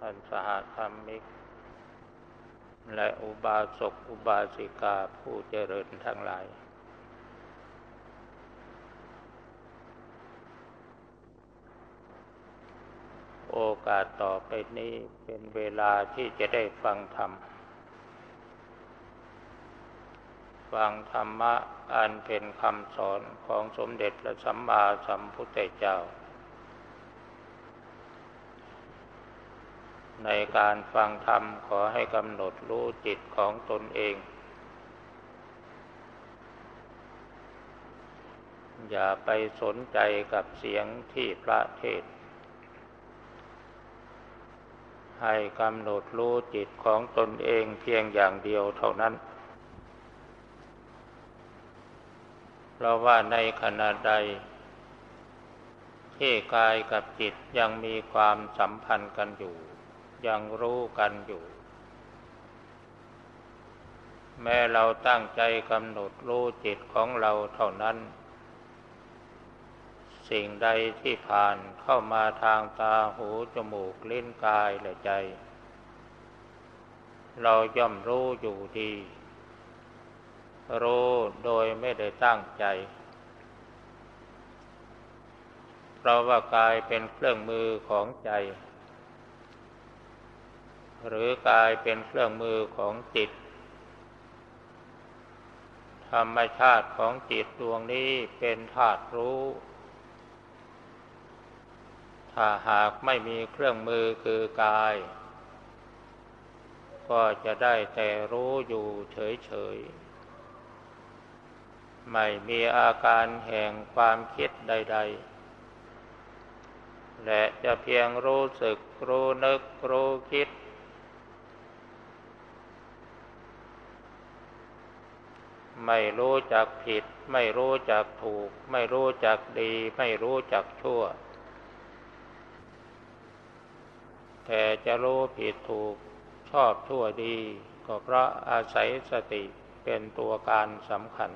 ท่านสหธรรมิก และอุบาสกอุบาสิกาผู้เจริญทั้งหลาย โอกาสต่อไปนี้เป็นเวลาที่จะได้ฟังธรรม ฟังธรรมะอันเป็นคำสอนของสมเด็จพระสัมมาสัมพุทธเจ้า ในการฟังธรรมขอให้กำหนดรู้จิตของตนเอง อย่าไปสนใจกับเสียงที่พระเทศ ให้กำหนดรู้จิตของตนเองเพียงอย่างเดียวเท่านั้น เพราะว่าในขณะใด ที่กายกับจิตยังมีความสัมพันธ์กันอยู่ ยังรู้กันอยู่ แม้เราตั้งใจกำหนดรู้จิตของเราเท่านั้น สิ่งใดที่ผ่านเข้ามาทางตาหูจมูกลิ้นกายและใจ เราย่อมรู้อยู่ดี รู้โดยไม่ได้ตั้งใจเพราะว่ากายเป็นเครื่องมือของใจ หรือกายเป็นเครื่องมือของจิต ธรรมชาติของจิตดวงนี้เป็นธาตุรู้ ถ้าหากไม่มีเครื่องมือคือกาย ก็จะได้แต่รู้อยู่เฉยๆ ไม่มีอาการแห่งความคิดใด ๆและจะเพียงรู้สึกรู้นึกรู้คิด ไม่รู้จักผิด ไม่รู้จักถูก ไม่รู้จักดี ไม่รู้จักชั่ว แต่จะรู้ผิดถูกชอบชั่วดี ก็เพราะอาศัยสติเป็นตัวการสำคัญ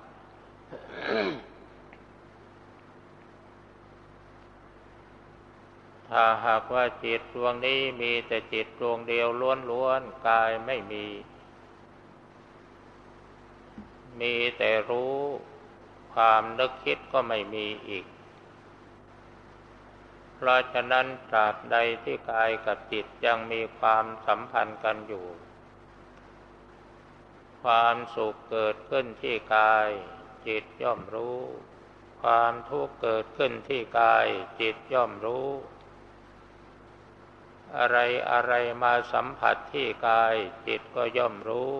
ถ้าหากว่าจิตดวงนี้มีแต่จิตดวงเดียวล้วนๆกายไม่มี มีแต่รู้ความนึกคิดก็ไม่มีอีก เพราะฉะนั้นตราบใดที่กายกับจิตยังมีความสัมพันธ์กันอยู่ ความสุขเกิดขึ้นที่กาย จิตย่อมรู้ ความทุกข์เกิดขึ้นที่กาย จิตย่อมรู้ อะไรอะไรมาสัมผัสที่กาย จิตก็ย่อมรู้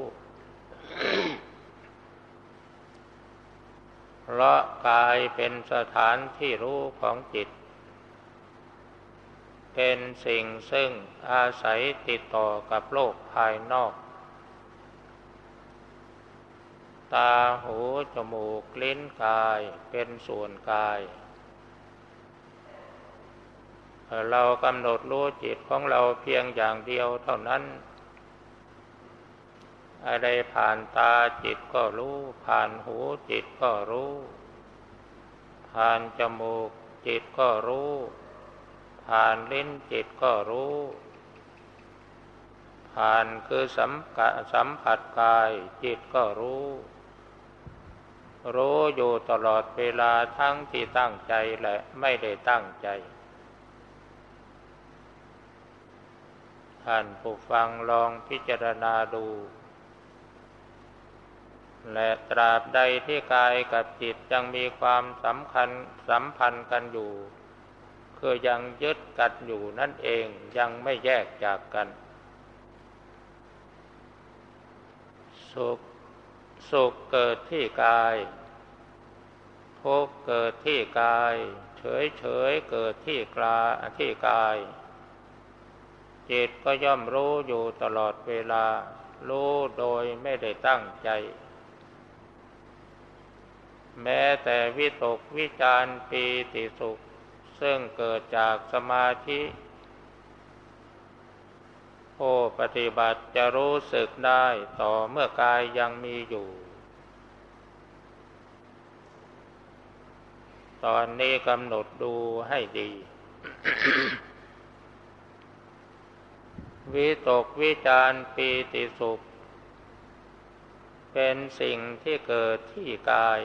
เพราะกายเป็นสถานที่รู้ของจิต เป็นสิ่งซึ่งอาศัยติดต่อกับโลกภายนอก ตาหูจมูกลิ้นกายเป็นส่วนกาย เรากำหนดรู้จิตของเราเพียงอย่างเดียวเท่านั้น อะไรผ่านตาจิตก็รู้ ผ่านหูจิตก็รู้ ผ่านจมูกจิตก็รู้ ผ่านลิ้นจิตก็รู้ ผ่านคือสัมกะสัมผัสกายจิตก็รู้ รู้อยู่ตลอดเวลาทั้งที่ตั้งใจและไม่ได้ตั้งใจท่านผู้ฟังลองพิจารณาดู และตราบใดที่กายกับจิตยังมีความสำคัญสัมพันธ์กันอยู่ คือยังยึดกันอยู่นั่นเองยังไม่แยกจากกัน สุขสุขเกิดที่กายทุกเกิดที่กาย เฉยเฉยเกิดที่กลาที่กาย จิตก็ย่อมรู้อยู่ตลอดเวลา รู้โดยไม่ได้ตั้งใจ แม้แต่วิตกวิจารปีติสุข ซึ่งเกิดจากสมาธิผู้ปฏิบัติจะรู้สึกได้ต่อเมื่อกายยังมีอยู่ ตอนนี้กำหนดดูให้ดี วิตกวิจารปีติสุข เป็นสิ่งที่เกิดที่กาย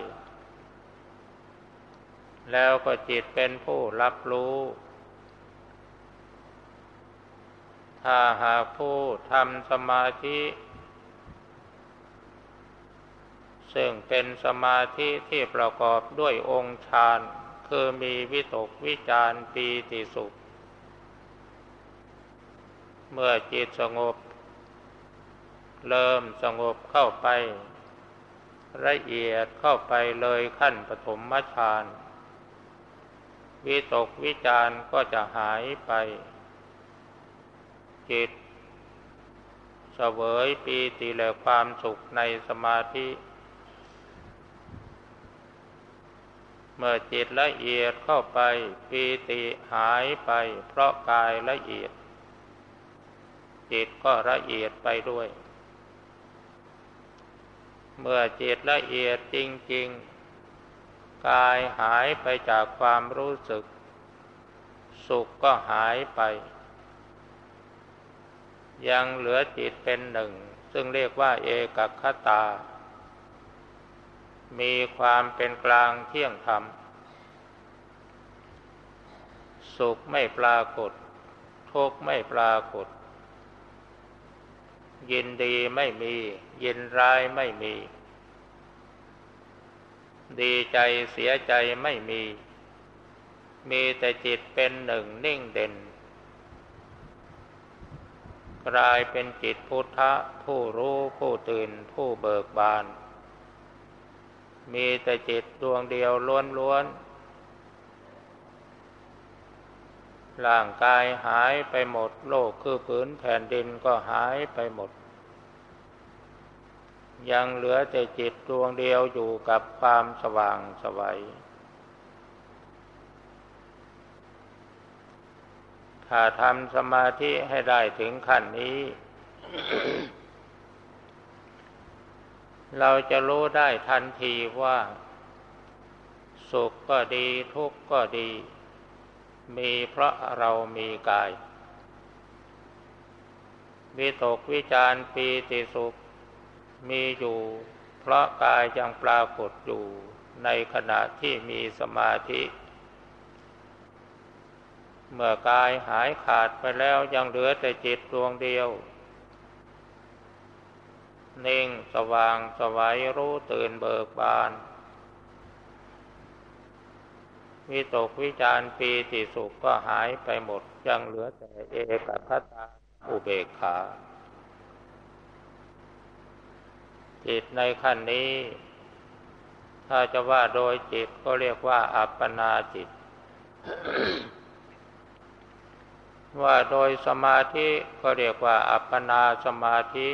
แล้วก็จิตเป็นผู้รับรู้ ถ้าหากผู้ทำสมาธิ ซึ่งเป็นสมาธิที่ประกอบด้วยองค์ฌานคือมีวิตกวิจารปีติสุข เมื่อจิตสงบ เริ่มสงบเข้าไป ละเอียดเข้าไปเลยขั้นปฐมฌาน วิตกวิจารก็จะหายไป จิตเสวยปีติและความสุขในสมาธิ เมื่อจิตละเอียดเข้าไป ปีติหายไปเพราะกายละเอียด จิตก็ละเอียดไปด้วย เมื่อจิตละเอียดจริง ๆ กายหายไปจากความรู้สึก สุขก็หายไป ยังเหลือจิตเป็นหนึ่ง ซึ่งเรียกว่าเอกคตา มีความเป็นกลางเที่ยงธรรม สุขไม่ปรากฏ ทุกข์ไม่ปรากฏ ยินดีไม่มี ยินร้ายไม่มี ดีใจเสียใจไม่มี มีแต่จิตเป็นหนึ่งนิ่งเด่น กลายเป็นจิตพุทธะผู้รู้ผู้ตื่นผู้เบิกบาน มีแต่จิตดวงเดียวล้วนๆร่างกายหายไปหมดโลกคือผืนแผ่นดินก็หายไปหมด ยังเหลือแต่จิตดวงเดียวอยู่กับความสว่างสวัยถ้าทำสมาธิให้ได้ถึงขั้นนี้ เราจะรู้ได้ทันทีว่า สุขก็ดีทุกข์ก็ดี มีเพราะเรามีกาย วิตกวิจารปีติสุข มีอยู่ เพราะกายยังปรากฏอยู่ในขณะที่มีสมาธิ เมื่อกายหายขาดไปแล้วยังเหลือแต่จิตดวงเดียว นิ่งสว่างสวัยรู้ตื่นเบิกบาน วิตกวิจารปีติสุขก็หายไปหมดยังเหลือแต่เอกคตาอุเบกขา จิตในขั้นนี้ ถ้าจะว่าโดยจิตก็เรียกว่า อัปปนาจิต ว่าโดยสมาธิก็เรียกว่า อัปปนาสมาธิ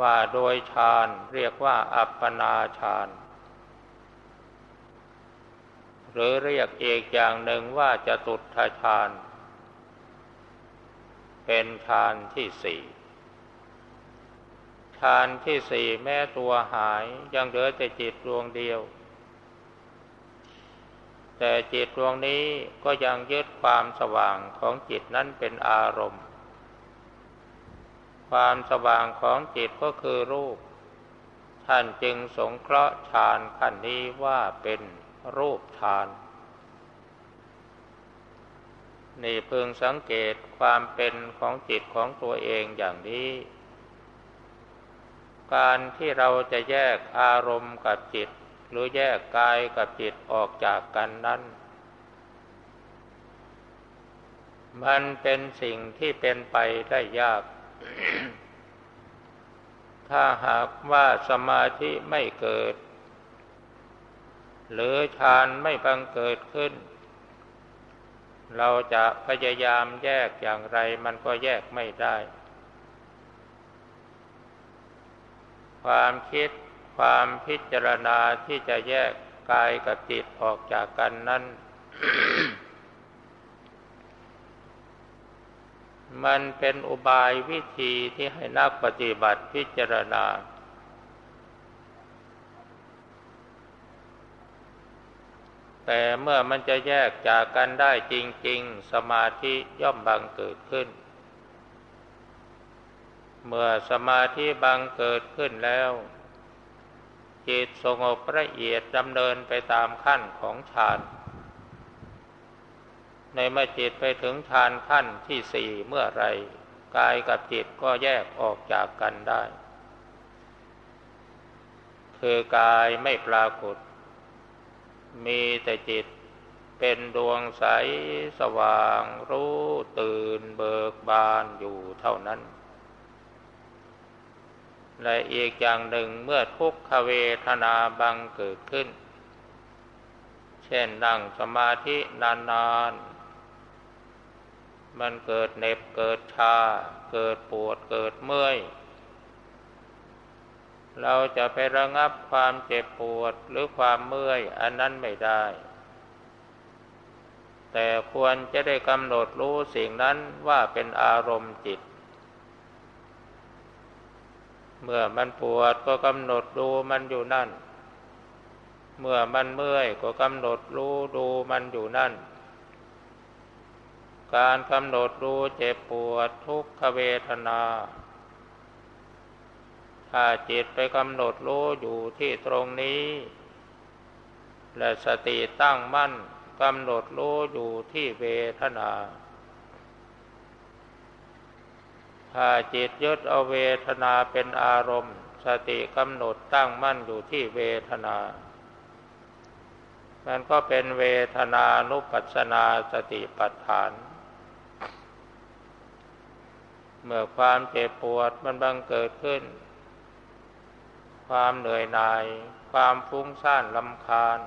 ว่าโดยฌานเรียกว่า อัปปนาฌานหรือเรียกเอกอย่างหนึ่งว่าจะตุทฌาน เป็นฌานที่สี่ ฌานที่สี่แม้ตัวหายยังเหลือแต่จิตดวงเดียว แต่จิตดวงนี้ก็ยังยึดความสว่างของจิตนั้นเป็นอารมณ์ ความสว่างของจิตก็คือรูป ท่านจึงสงเคราะห์ฌานขั้นนี้ว่าเป็นรูปฌานนี่พึงสังเกตความเป็นของจิตของตัวเองอย่างนี้ การที่เราจะแยกอารมณ์กับจิต หรือแยกกายกับจิตออกจากกันนั้น มันเป็นสิ่งที่เป็นไปได้ยาก ถ้าหากว่าสมาธิไม่เกิด หรือฌานไม่บังเกิดขึ้น เราจะพยายามแยกอย่างไรมันก็แยกไม่ได้ ความคิดความพิจารณาที่จะแยกกายกับจิตออกจากกันนั้น มันเป็นอุบายวิธีที่ให้นักปฏิบัติพิจารณา แต่เมื่อมันจะแยกจากกันได้จริง ๆ สมาธิย่อมบังเกิดขึ้น เมื่อสมาธิบังเกิดขึ้นแล้ว จิตสงบละเอียดดำเนินไปตามขั้นของฌาน ในเมื่อจิตไปถึงฌานขั้นที่สี่เมื่อไรกายกับจิตก็แยกออกจากกันได้ คือกายไม่ปรากฏ มีแต่จิตเป็นดวงใสสว่างรู้ตื่นเบิกบานอยู่เท่านั้น และอีกอย่างหนึ่งเมื่อทุกขเวทนาบังเกิดขึ้น เช่นนั่งสมาธินานๆ มันเกิดเน็บเกิดชา เกิดปวดเกิดเมื่อย เราจะไประงับความเจ็บปวดหรือความเมื่อยอันนั้นไม่ได้ แต่ควรจะได้กำหนดรู้สิ่งนั้นว่าเป็นอารมณ์จิต เมื่อมันปวดก็กำหนดดูมันอยู่นั่น เมื่อมันเมื่อยก็กำหนดรู้ดูมันอยู่นั่น การกำหนดรู้เจ็บปวดทุกขเวทนา ถ้าจิตไปกำหนดรู้อยู่ที่ตรงนี้ และสติตั้งมั่นกำหนดรู้อยู่ที่เวทนา ถ้าจิตยึดเอาเวทนาเป็นอารมณ์ สติกำหนดตั้งมั่นอยู่ที่เวทนา มันก็เป็นเวทนานุปัสนาสติปัฏฐาน เมื่อความเจ็บปวดมันบังเกิดขึ้น ความเหนื่อยหน่าย ความฟุ้งซ่านลำคาญ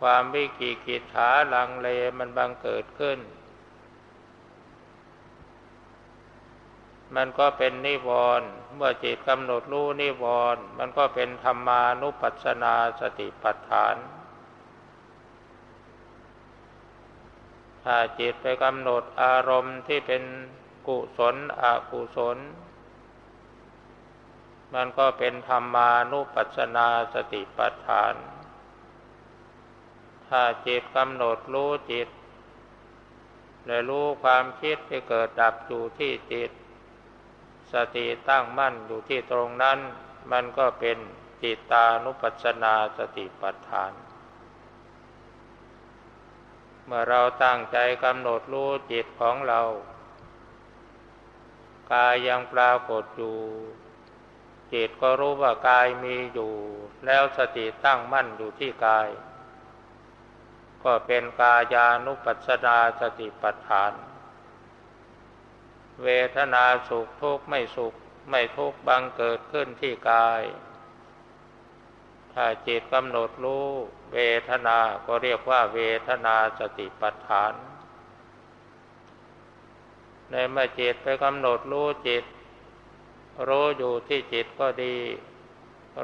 ความวิกิกิจขาลังเลมันบังเกิดขึ้น มันก็เป็นนิวรณ์เมื่อจิตกำหนดรู้นิวรณ์มันก็เป็นธรรมานุปัสสนาสติปัฏฐาน ถ้าจิตไปกำหนดอารมณ์ที่เป็นกุศลอกุศล มันก็เป็นธรรมานุปัสสนาสติปัฏฐาน ถ้าจิตกำหนดรู้จิตและรู้ความคิดที่เกิดดับอยู่ที่จิต สติตั้งมั่นอยู่ที่ตรงนั้น มันก็เป็นจิตานุปัสสนาสติปัฏฐาน เมื่อเราตั้งใจกำหนดรู้จิตของเรา กายยังปรากฏอยู่จิตก็รู้ว่ากายมีอยู่ แล้วสติตั้งมั่นอยู่ที่กาย ก็เป็นกายานุปัสสนาสติปัฏฐาน เวทนาสุขทุกข์ไม่สุข ไม่ทุกข์บังเกิดขึ้นที่กาย ถ้าจิตกำหนดรู้เวทนาก็เรียกว่าเวทนาสติปัฏฐาน ในเมื่อจิตไปกำหนดรู้จิต รู้อยู่ที่จิตก็ดี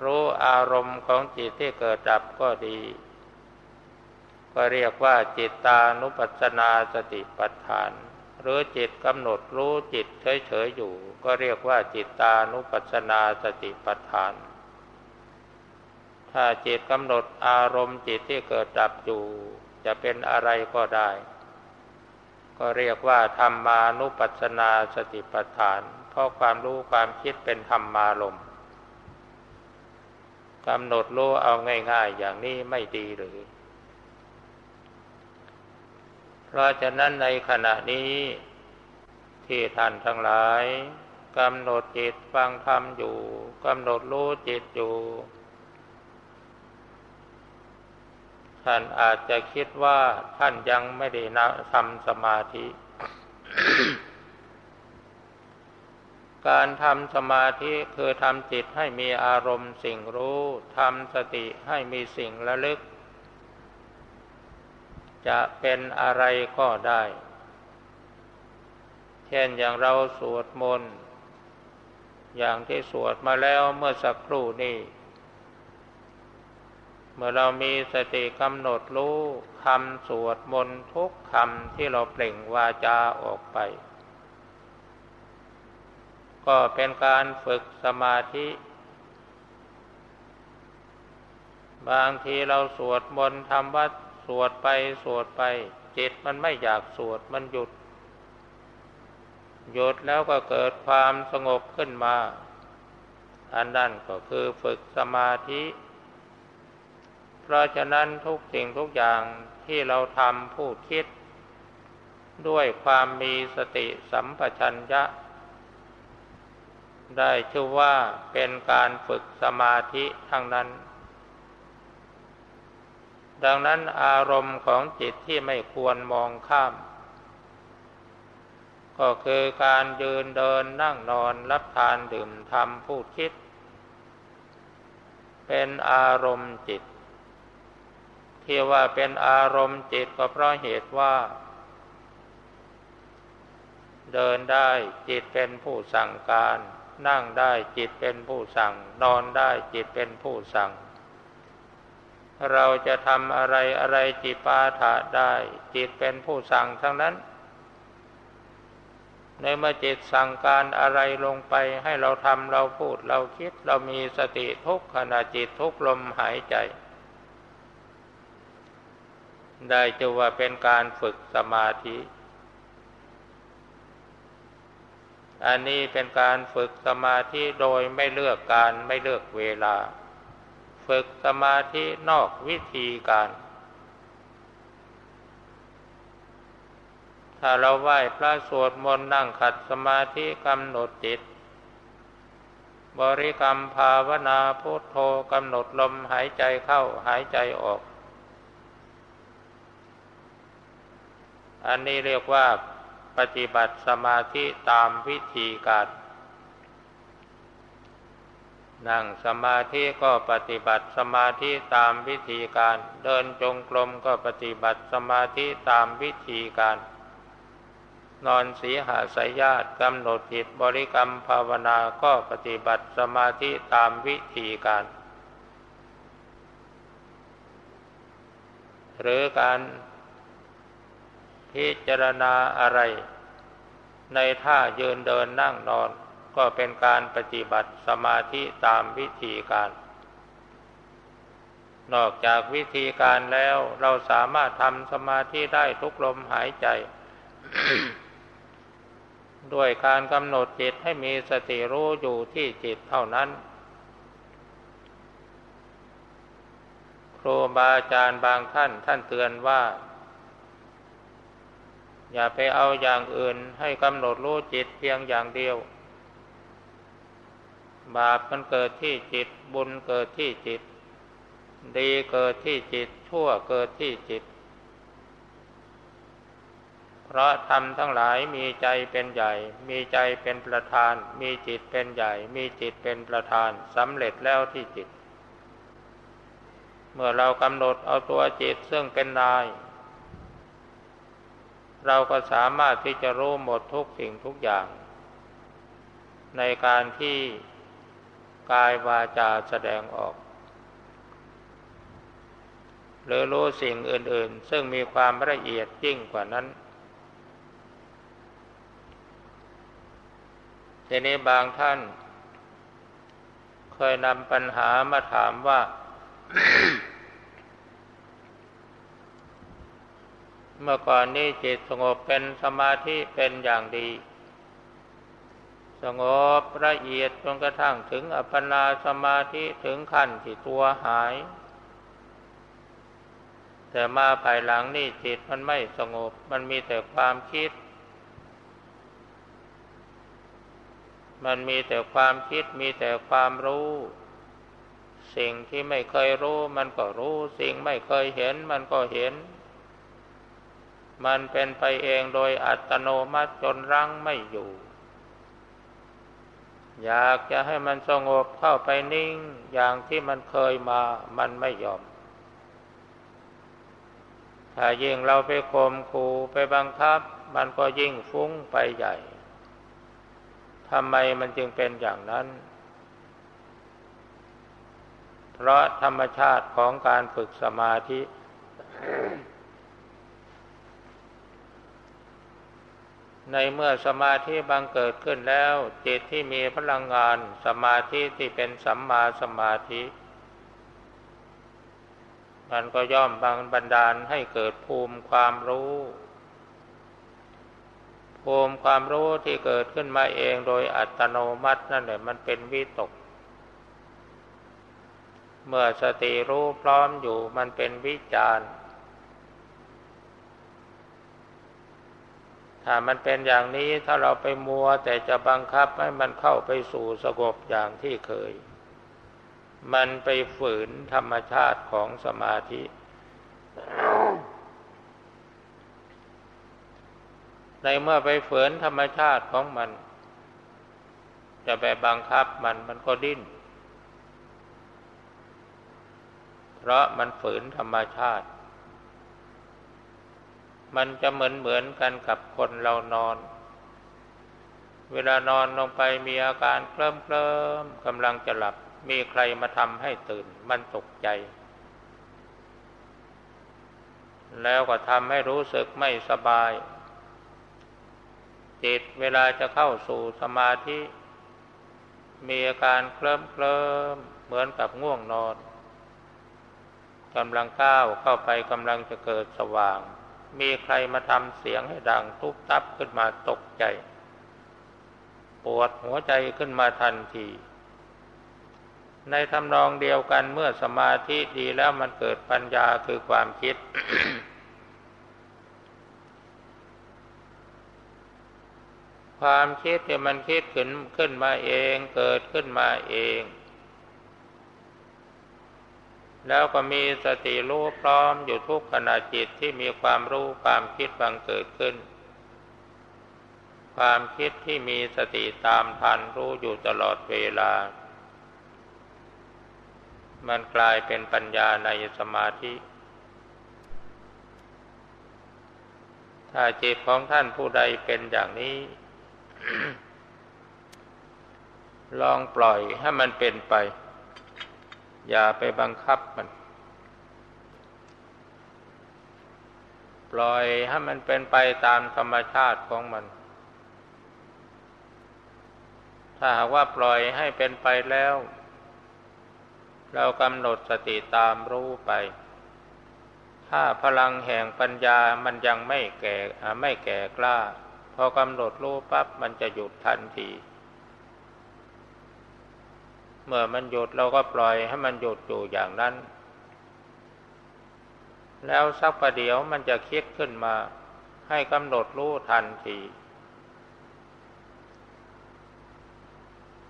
รู้อารมณ์ของจิตที่เกิดดับก็ดี ก็เรียกว่าจิตตานุปัสสนาสติปัฏฐาน หรือจิตกำหนดรู้จิตเฉยๆอยู่ ก็เรียกว่าจิตตานุปัสสนาสติปัฏฐาน ถ้าจิตกำหนดอารมณ์จิตที่เกิดดับอยู่ จะเป็นอะไรก็ได้ ก็เรียกว่าธรรมานุปัสสนาสติปัฏฐาน เพราะความรู้ความคิดเป็นธรรมารมกำหนดรู้เอาง่าย ๆ อย่างนี้ไม่ดีหรือเพ ราะฉะนั้นในขณะนี้ ที่ท่านทั้งหลายกำหนดจิตฟังธรรมอยู่กำหนดรู้จิตอยู่ ท่านอาจจะคิดว่าท่านยังไม่ได้นทำสมาธิ การทำสมาธิคือทำจิตให้มีอารมณ์สิ่งรู้ทำสติให้มีสิ่งระลึก จะเป็นอะไรก็ได้ เช่นอย่างเราสวดมนต์ อย่างที่สวดมาแล้วเมื่อสักครู่นี้เมื่อเรามีสติกำหนดรู้คำสวดมนต์ทุกคำที่เราเปล่งวาจาออกไป ก็เป็นการฝึกสมาธิ บางทีเราสวดมนต์ทำวัด สวดไปสวดไป จิตมันไม่อยากสวดมันหยุด หยุดแล้วก็เกิดความสงบขึ้นมา อันนั้นก็คือฝึกสมาธิ เพราะฉะนั้นทุกสิ่งทุกอย่างที่เราทำพูดคิด ด้วยความมีสติสัมปชัญญะ ได้ชื่อว่าเป็นการฝึกสมาธิทั้งนั้น ดังนั้นอารมณ์ของจิตที่ไม่ควรมองข้าม ก็คือการยืนเดินนั่งนอนรับทานดื่มทำพูดคิด เป็นอารมณ์จิต ที่ว่าเป็นอารมณ์จิตก็เพราะเหตุว่า เดินได้จิตเป็นผู้สั่งการ นั่งได้จิตเป็นผู้สั่ง นอนได้จิตเป็นผู้สั่ง เราจะทำอะไรอะไรจิปาถะได้ จิตเป็นผู้สั่งทั้งนั้น ในเมื่อจิตสั่งการอะไรลงไปให้เราทำเราพูดเราคิดเรามีสติทุกขณะจิตทุกลมหายใจ ได้จะว่าเป็นการฝึกสมาธิ อันนี้เป็นการฝึกสมาธิโดยไม่เลือกการไม่เลือกเวลา ฝึกสมาธินอกวิธีการ ถ้าเราไหว้พระสวดมนต์นั่งขัดสมาธิกำหนดจิต บริกรรมภาวนาพุทโธกำหนดลมหายใจเข้าหายใจออก อันนี้เรียกว่าปฏิบัติสมาธิตามวิธีการ นั่งสมาธิก็ปฏิบัติสมาธิตามวิธีการ เดินจงกรมก็ปฏิบัติสมาธิตามวิธีการ นอนสีหาสายญาติกำหนดจิตบริกรรมภาวนาก็ปฏิบัติสมาธิตามวิธีการ หรือการพิจารณาอะไร ในท่ายืนเดินนั่งนอน ก็เป็นการปฏิบัติสมาธิตามวิธีการ นอกจากวิธีการแล้วเราสามารถทำสมาธิได้ทุกลมหายใจ ด้วยการกำหนดจิตให้มีสติรู้อยู่ที่จิตเท่านั้น ครูบาอาจารย์บางท่านท่านเตือนว่าอย่าไปเอาอย่างอื่นให้กำหนดรู้จิตเพียงอย่างเดียว บาปมันเกิดที่จิต บุญเกิดที่จิต ดีเกิดที่จิต ชั่วเกิดที่จิต เพราะธรรมทั้งหลายมีใจเป็นใหญ่ มีใจเป็นประธาน มีจิตเป็นใหญ่ มีจิตเป็นประธานสำเร็จแล้วที่จิต เมื่อเรากำหนดเอาตัวจิตซึ่งเป็นนาย เราก็สามารถที่จะรู้หมดทุกสิ่งทุกอย่าง ในการที่ กายวาจาแสดงออก หรือรู้สิ่งอื่น ๆ ซึ่งมีความละเอียดยิ่งกว่านั้นทีนี้บางท่าน เคยนำปัญหามาถามว่า เมื่อก่อนนี้จิตสงบเป็นสมาธิเป็นอย่างดี สงบละเอียดจนกระทั่งถึงอัปปนาสมาธิถึงขั้นที่ตัวหาย แต่มาภายหลังนี่จิตมันไม่สงบ มันมีแต่ความคิด มันมีแต่ความคิดมีแต่ความรู้ สิ่งที่ไม่เคยรู้มันก็รู้ สิ่งไม่เคยเห็นมันก็เห็น มันเป็นไปเองโดยอัตโนมัติจนรั้งไม่อยู่ อยากจะให้มันสงบเข้าไปนิ่งอย่างที่มันเคยมามันไม่ยอม ถ้ายิ่งเราไปข่มขู่ไปบังคับ มันก็ยิ่งฟุ้งไปใหญ่ทำไมมันจึงเป็นอย่างนั้น เพราะธรรมชาติของการฝึกสมาธิ ในเมื่อสมาธิบังเกิดขึ้นแล้วจิตที่มีพลังงานสมาธิที่เป็นสัมมาสมาธิ มันก็ย่อมบังบันดาลให้เกิดภูมิความรู้ภภูมิความรู้ที่เกิดขึ้นมาเองโดยอัตโนมัตินั่นแหละมันเป็นวิตก เมื่อสติรู้พร้อมอยู่มันเป็นวิจาร ถ้ามันเป็นอย่างนี้ถ้าเราไปมัวแต่จะบังคับให้มันเข้าไปสู่สงบอย่างที่เคย มันไปฝืนธรรมชาติของสมาธิ ในเมื่อไปฝืนธรรมชาติของมัน จะไปบังคับมันมันก็ดิ้น เพราะมันฝืนธรรมชาติ มันจะเหมือนเหมือนกันกับคนเรานอน เวลานอนลงไปมีอาการเคลิ้มเคลิมกำลังจะหลับ มีใครมาทำให้ตื่น มันตกใจ แล้วก็ทำให้รู้สึกไม่สบาย จิตเวลาจะเข้าสู่สมาธิ มีอาการเคลิ้มเคลิมเหมือนกับง่วงนอนกำลังก้าวเข้าไปกำลังจะเกิดสว่าง มีใครมาทำเสียงให้ดังทุบตับขึ้นมาตกใจ ปวดหัวใจขึ้นมาทันที ในทำนองเดียวกันเมื่อสมาธิดีแล้วมันเกิดปัญญาคือความคิด ความคิดที่มันคิดขึ้นขึ้นมาเอง เกิดขึ้นมาเอง แล้วก็มีสติรู้พร้อมอยู่ทุกขณะจิตที่มีความรู้ความคิดบังเกิดขึ้น ความคิดที่มีสติตามทันรู้อยู่ตลอดเวลา มันกลายเป็นปัญญาในสมาธิ ถ้าจิตของท่านผู้ใดเป็นอย่างนี้ ลองปล่อยให้มันเป็นไป อย่าไปบังคับมัน ปล่อยให้มันเป็นไปตามธรรมชาติของมัน ถ้าหากว่าปล่อยให้เป็นไปแล้ว เรากำหนดสติตามรู้ไป ถ้าพลังแห่งปัญญามันยังไม่แก่ไม่แก่กล้า พอกำหนดรู้ปั๊บมันจะหยุดทันที เมื่อมันหยุดเราก็ปล่อยให้มันหยุดอยู่อย่างนั้น แล้วสักประเดี๋ยวมันจะคิดขึ้นมา ให้กำหนดรู้ทันที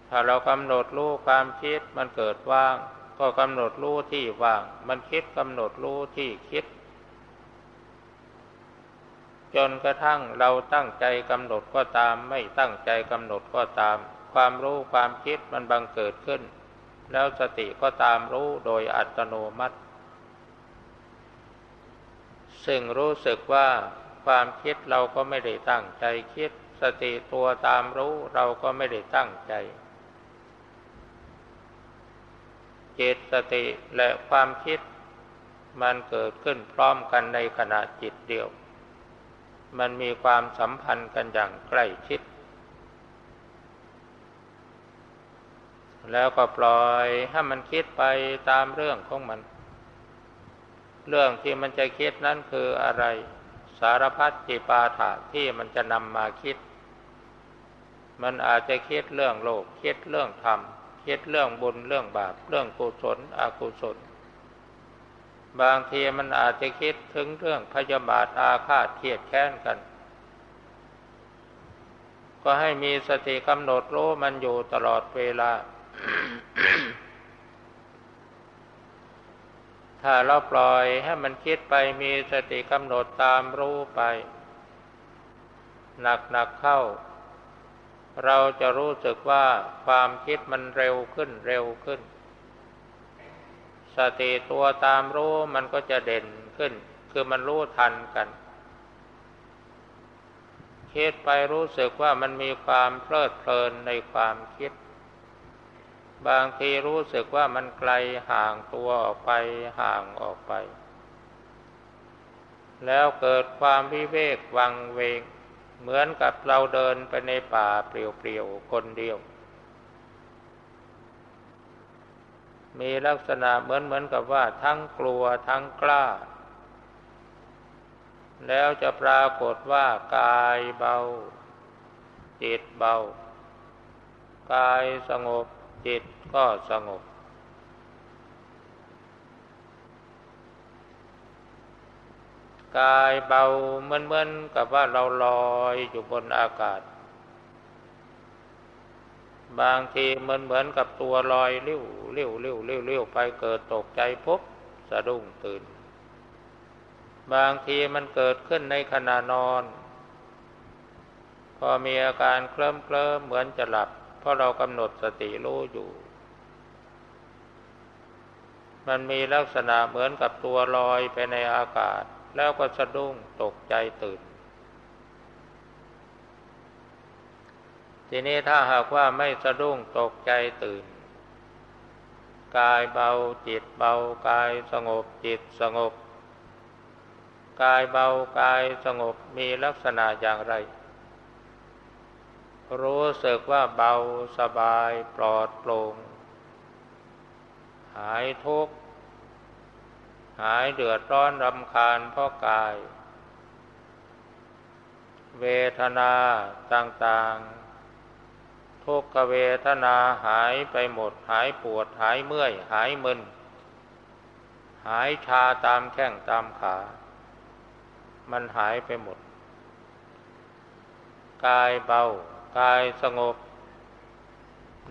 ถ้าเรากำหนดรู้ความคิดมันเกิดว่าง ก็กำหนดรู้ที่ว่าง มันคิดกำหนดรู้ที่คิด จนกระทั่งเราตั้งใจกำหนดก็ตาม ไม่ตั้งใจกำหนดก็ตาม ความรู้ความคิดมันบังเกิดขึ้น แล้วสติก็ตามรู้โดยอัตโนมัติ ซึ่งรู้สึกว่าความคิดเราก็ไม่ได้ตั้งใจคิด สติตัวตามรู้เราก็ไม่ได้ตั้งใจเจตสติและความคิด มันเกิดขึ้นพร้อมกันในขณะจิตเดียว มันมีความสัมพันธ์กันอย่างใกล้ชิด แล้วก็ปล่อยให้มันคิดไปตามเรื่องของมัน เรื่องที่มันจะคิดนั้นคืออะไร สารพัดจิปาถะที่มันจะนำมาคิด มันอาจจะคิดเรื่องโลก คิดเรื่องธรรม คิดเรื่องบุญเรื่องบาป เรื่องกุศลอกุศล บางทีมันอาจจะคิดถึงเรื่องพยาบาทอาฆาตเทียดแค้นกัน ก็ให้มีสติกำหนดรู้มันอยู่ตลอดเวลา ถ้าเราปล่อยให้มันคิดไปมีสติกำหนดตามรู้ไป หนักๆเข้า เราจะรู้สึกว่าความคิดมันเร็วขึ้นเร็วขึ้น สติตัวตามรู้มันก็จะเด่นขึ้น คือมันรู้ทันกันคิดไปรู้สึกว่ามันมีความเพลิดเพลินในความคิด บางทีรู้สึกว่ามันไกลห่างตัวออกไปห่างออกไป แล้วเกิดความวิเวกวังเวง เหมือนกับเราเดินไปในป่าเปลี่ยวๆคนเดียว มีลักษณะเหมือนเหมือนกับว่าทั้งกลัวทั้งกล้า แล้วจะปรากฏว่ากายเบา จิตเบา กายสงบ จิตก็สงบ กายเบาเหมือนเหมือนกับว่าเราลอยอยู่บนอากาศ บางทีเหมือนเหมือนกับตัวลอยเลี้ยวเลี้ยวเลี้ยวเลี้ยวเลี้ยวไปเกิดตกใจปุ๊บสะดุ้งตื่น บางทีมันเกิดขึ้นในขณะนอน พอมีอาการเคลิ้มเคลิ้มเหมือนจะหลับ ราะเรากำหนดสติรู้อยู่ มันมีลักษณะเหมือนกับตัวลอยไปในอากาศ แล้วก็สะดุ้งตกใจตื่น ทีนี้ถ้าหากว่าไม่สะดุ้งตกใจตื่น กายเบาจิตเบากายสงบจิตสงบ กายเบากายสงบมีลักษณะอย่างไร รู้สึกว่าเบาสบายปลอดโปร่ง หายทุกข์ หายเดือดร้อนรำคาญเพราะกาย เวทนาต่างๆ ทุกขเวทนาหายไปหมด หายปวดหายเมื่อย หายมึน หายชาตามแข้งตามขา มันหายไปหมด กายเบา กายสงบ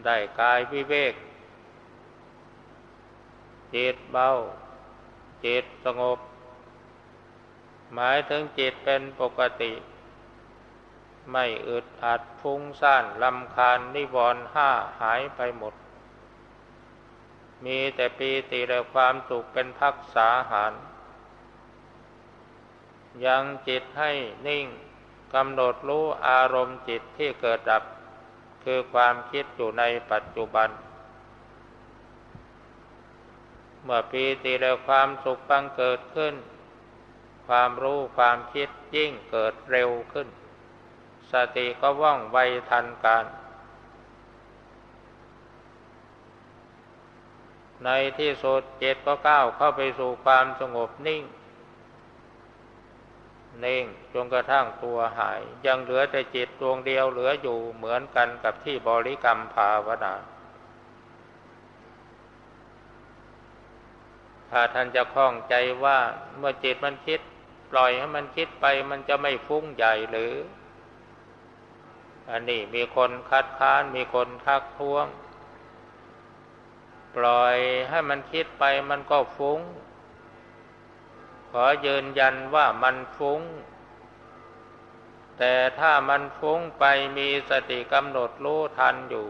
ได้กายวิเวกจิตเบาจิตสงบ หมายถึงจิตเป็นปกติ ไม่อึดอัดฟุ้งซ่านลำคาญนิวรณ์ห้าหายไปหมด มีแต่ปีติและความสุขเป็นพักษาหาร ยังจิตให้นิ่ง กำหนดรู้อารมณ์จิตที่เกิดดับ คือความคิดอยู่ในปัจจุบัน เมื่อปีติและความสุขบังเกิดขึ้น ความรู้ความคิดยิ่งเกิดเร็วขึ้น สติก็ว่องไวทันการ ในที่สุดจิตก็ก้าวเข้าไปสู่ความสงบนิ่ง นิ่งจนกระทั่งตัวหาย ยังเหลือแต่จิตดวงเดียวเหลืออยู่เหมือนกันกับที่บริกรรมภาวนาถ้าท่านจะคล้องใจว่าเมื่อจิตมันคิด ปล่อยให้มันคิดไปมันจะไม่ฟุ้งใหญ่หรือ อันนี้มีคนคัดค้านมีคนทักท้วง ปล่อยให้มันคิดไปมันก็ฟุง้ง อยืนยันว่ามันฟุ้ง แต่ถ้ามันฟุ้งไปมีสติกำหนดรู้ทันอยู่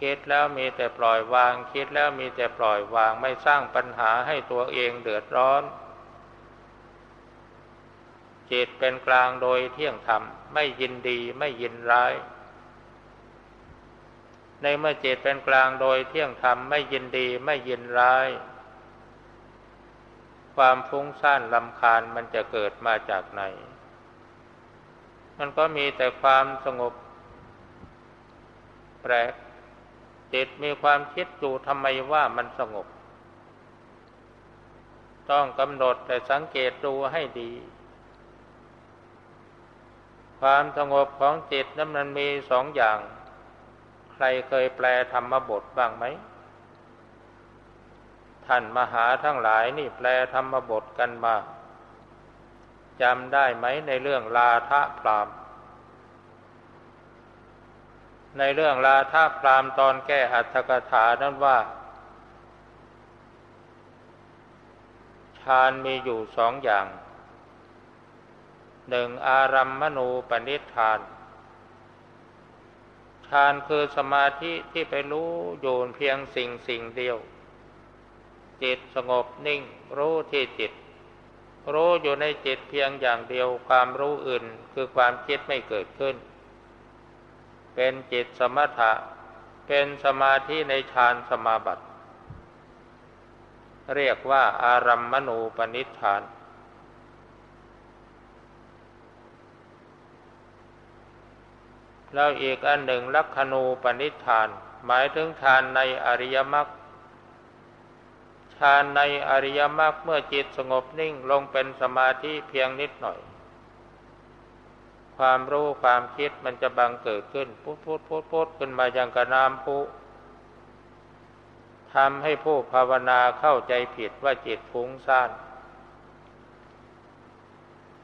คิดแล้วมีแต่ปล่อยวาง คิดแล้วมีแต่ปล่อยวางไม่สร้างปัญหาให้ตัวเองเดือดร้อน จิตเป็นกลางโดยเที่ยงธรรม ไม่ยินดีไม่ยินร้ายในเมื่อจิตเป็นกลางโดยเที่ยงธรรมไม่ยินดีไม่ยินร้าย ความฟุ้งซ่านลำคาญมันจะเกิดมาจากไหน มันก็มีแต่ความสงบ แปลกจิตมีความคิดอยู่ทำไมว่ามันสงบ ต้องกำหนดแต่สังเกตดูให้ดี ความสงบของจิตนั้นมันมีสองอย่าง ใครเคยแปลธรรมบทบ้างไหม ท่านมหาทั้งหลายนี่แปลธรรมบทกันมาจำได้ไหมในเรื่องลาทะพราม ในเรื่องลาทะพรามตอนแก้อัตถกถานั้นว่าฌานมีอยู่สองอย่าง หนึ่งอารัมมณูปนิธานฌานคือสมาธิที่ไปรู้อยู่เพียงสิ่งสิ่งเดียว จิตสงบนิ่ง รู้ที่จิต รู้อยู่ในจิตเพียงอย่างเดียวความรู้อื่นคือความคิดไม่เกิดขึ้น เป็นจิตสมถะ เป็นสมาธิในฌานสมาบัติ เรียกว่าอารัมมณูปนิธานแล้วอีกอันหนึ่งลักขณูปนิธาน หมายถึงฌานในอริยมรรค ฌานในอริยมรรคเมื่อจิตสงบนิ่งลงเป็นสมาธิเพียงนิดหน่อย ความรู้ความคิดมันจะบังเกิดขึ้นพุทพุทพุทพุทขึ้นมาอย่างกระน้ำพุทำให้ผู้ภาวนาเข้าใจผิดว่าจิตฟุ้งซ่าน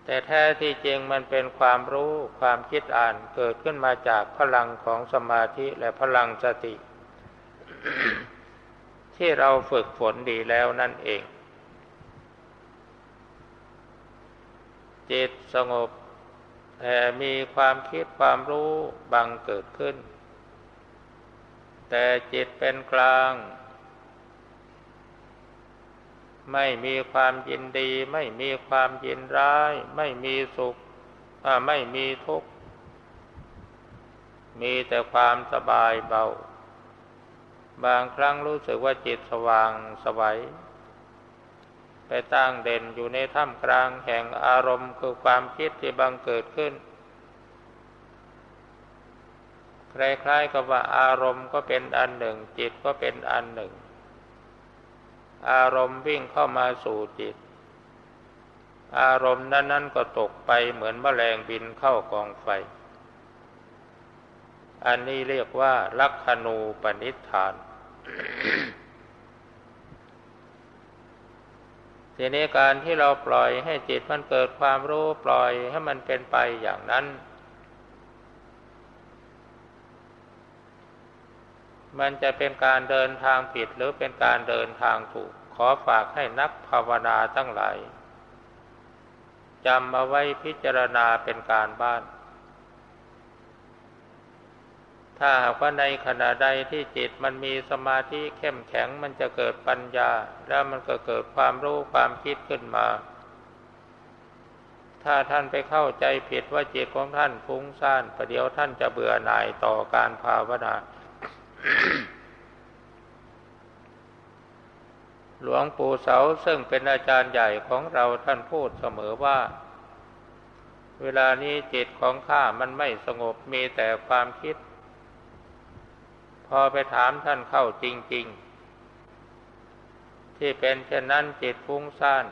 แต่แท้ที่จริงมันเป็นความรู้ความคิดอ่านเกิดขึ้นมาจากพลังของสมาธิและพลังสติ ที่เราฝึกฝนดีแล้วนั่นเอง จิตสงบแต่มีความคิดความรู้บังเกิดขึ้น แต่จิตเป็นกลาง ไม่มีความยินดี ไม่มีความยินร้าย ไม่มีสุขไม่มีทุกข์ มีแต่ความสบายเบา บางครั้งรู้สึกว่าจิตสว่างสวัย ไปตั้งเด่นอยู่ในถ้ำกลางแห่งอารมณ์คือความคิดที่บังเกิดขึ้นคล้ายๆกับว่าอารมณ์ก็เป็นอันหนึ่ง จิตก็เป็นอันหนึ่ง อารมณ์วิ่งเข้ามาสู่จิต อารมณ์นั้นๆก็ตกไปเหมือนแมลงบินเข้ากองไฟ อันนี้เรียกว่า ลักขณูปนิธาน ทีนี้การที่เราปล่อยให้จิตมันเกิดความรู้ปล่อยให้มันเป็นไปอย่างนั้น มันจะเป็นการเดินทางผิดหรือเป็นการเดินทางถูก ขอฝากให้นักภาวนาทั้งหลายจำมาไว้พิจารณาเป็นการบ้าน ถ้าหากว่าในขณะใดที่จิตมันมีสมาธิเข้มแข็งมันจะเกิดปัญญา แล้วมันก็เกิดความรู้ความคิดขึ้นมา ถ้าท่านไปเข้าใจผิดว่าจิตของท่านฟุ้งซ่านประเดี๋ยวท่านจะเบื่อหน่ายต่อการภาวนาหลวงปู่เสาซึ่งเป็นอาจารย์ใหญ่ของเราท่านพูดเสมอว่า เวลานี้จิตของข้ามันไม่สงบมีแต่ความคิด อไปถามท่านเข้าจริง ๆ ที่เป็นเช่นนั้นจิตฟุ้งซ่าน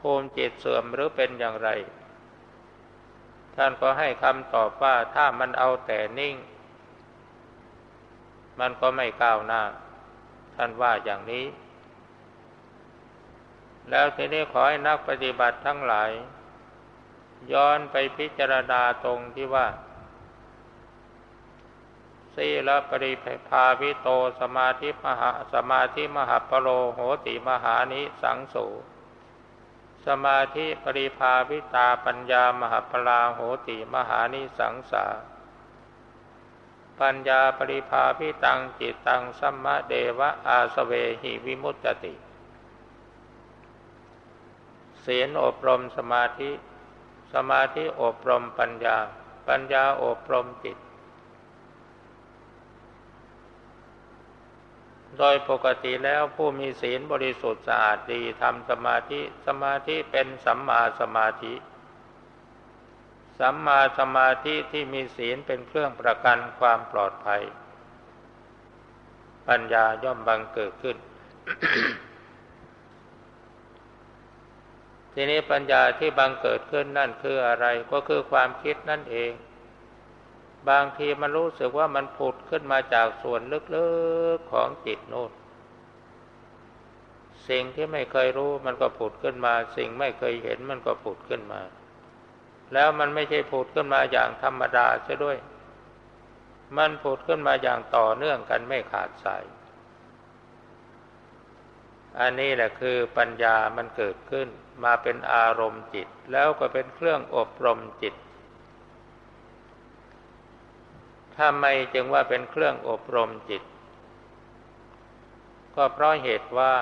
ภูมิจิตเสื่อมหรือเป็นอย่างไร ท่านก็ให้คำตอบว่าถ้ามันเอาแต่นิ่ง มันก็ไม่ก้าวหน้า ท่านว่าอย่างนี้ แล้วทีนี้ขอให้นักปฏิบัติทั้งหลาย ย้อนไปพิจารณาตรงที่ว่า สีลปริภาวิโตสมาธิมหาสมาธิมหาปโลโหติมหานิสังสูสมาธิปริภาวิตาปัญญามหาปลาโหติมหานิสังสา ปัญญาปริภาพิตังจิตตังสัมมะเดวะอาสเวหิวิมุตติศีลอบรมสมาธิ สมาธิอบรมปัญญา ปัญญาอบรมจิต โดยปกติแล้วผู้มีศีลบริสุทธิ์สะอาดดีทำสมาธิสมาธิเป็นสัมมาสมาธิ สัมมาสมาธิที่มีศีลเป็นเครื่องประกันความปลอดภัย ปัญญาย่อมบังเกิดขึ้น ทีนี้ปัญญาที่บังเกิดขึ้นนั่นคืออะไรก็คือความคิดนั่นเอง บางทีมันรู้สึกว่ามันผุดขึ้นมาจากส่วนลึกๆของจิตโน้นสิ่งที่ไม่เคยรู้มันก็ผุดขึ้นมา สิ่งไม่เคยเห็นมันก็ผุดขึ้นมา แล้วมันไม่ใช่ผุดขึ้นมาอย่างธรรมดาเสียด้วย มันผุดขึ้นมาอย่างต่อเนื่องกันไม่ขาดสาย อันนี้แหละคือปัญญามันเกิดขึ้น มาเป็นอารมณ์จิต แล้วก็เป็นเครื่องอบรมจิต ทำไมจึงว่าเป็นเครื่องอบรมจิต ก็เพราะเหตุว่า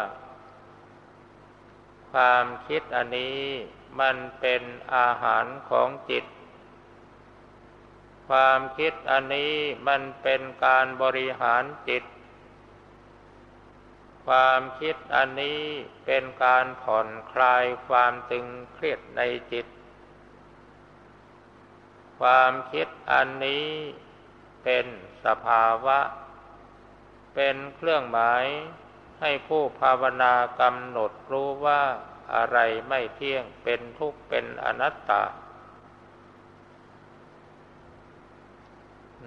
ความคิดอันนี้มันเป็นอาหารของจิต ความคิดอันนี้มันเป็นการบริหารจิต ความคิดอันนี้เป็นการผ่อนคลายความตึงเครียดในจิต ความคิดอันนี้ เป็นสภาวะ เป็นเครื่องหมายให้ผู้ภาวนากำหนดรู้ว่าอะไรไม่เที่ยงเป็นทุกข์เป็นอนัตตา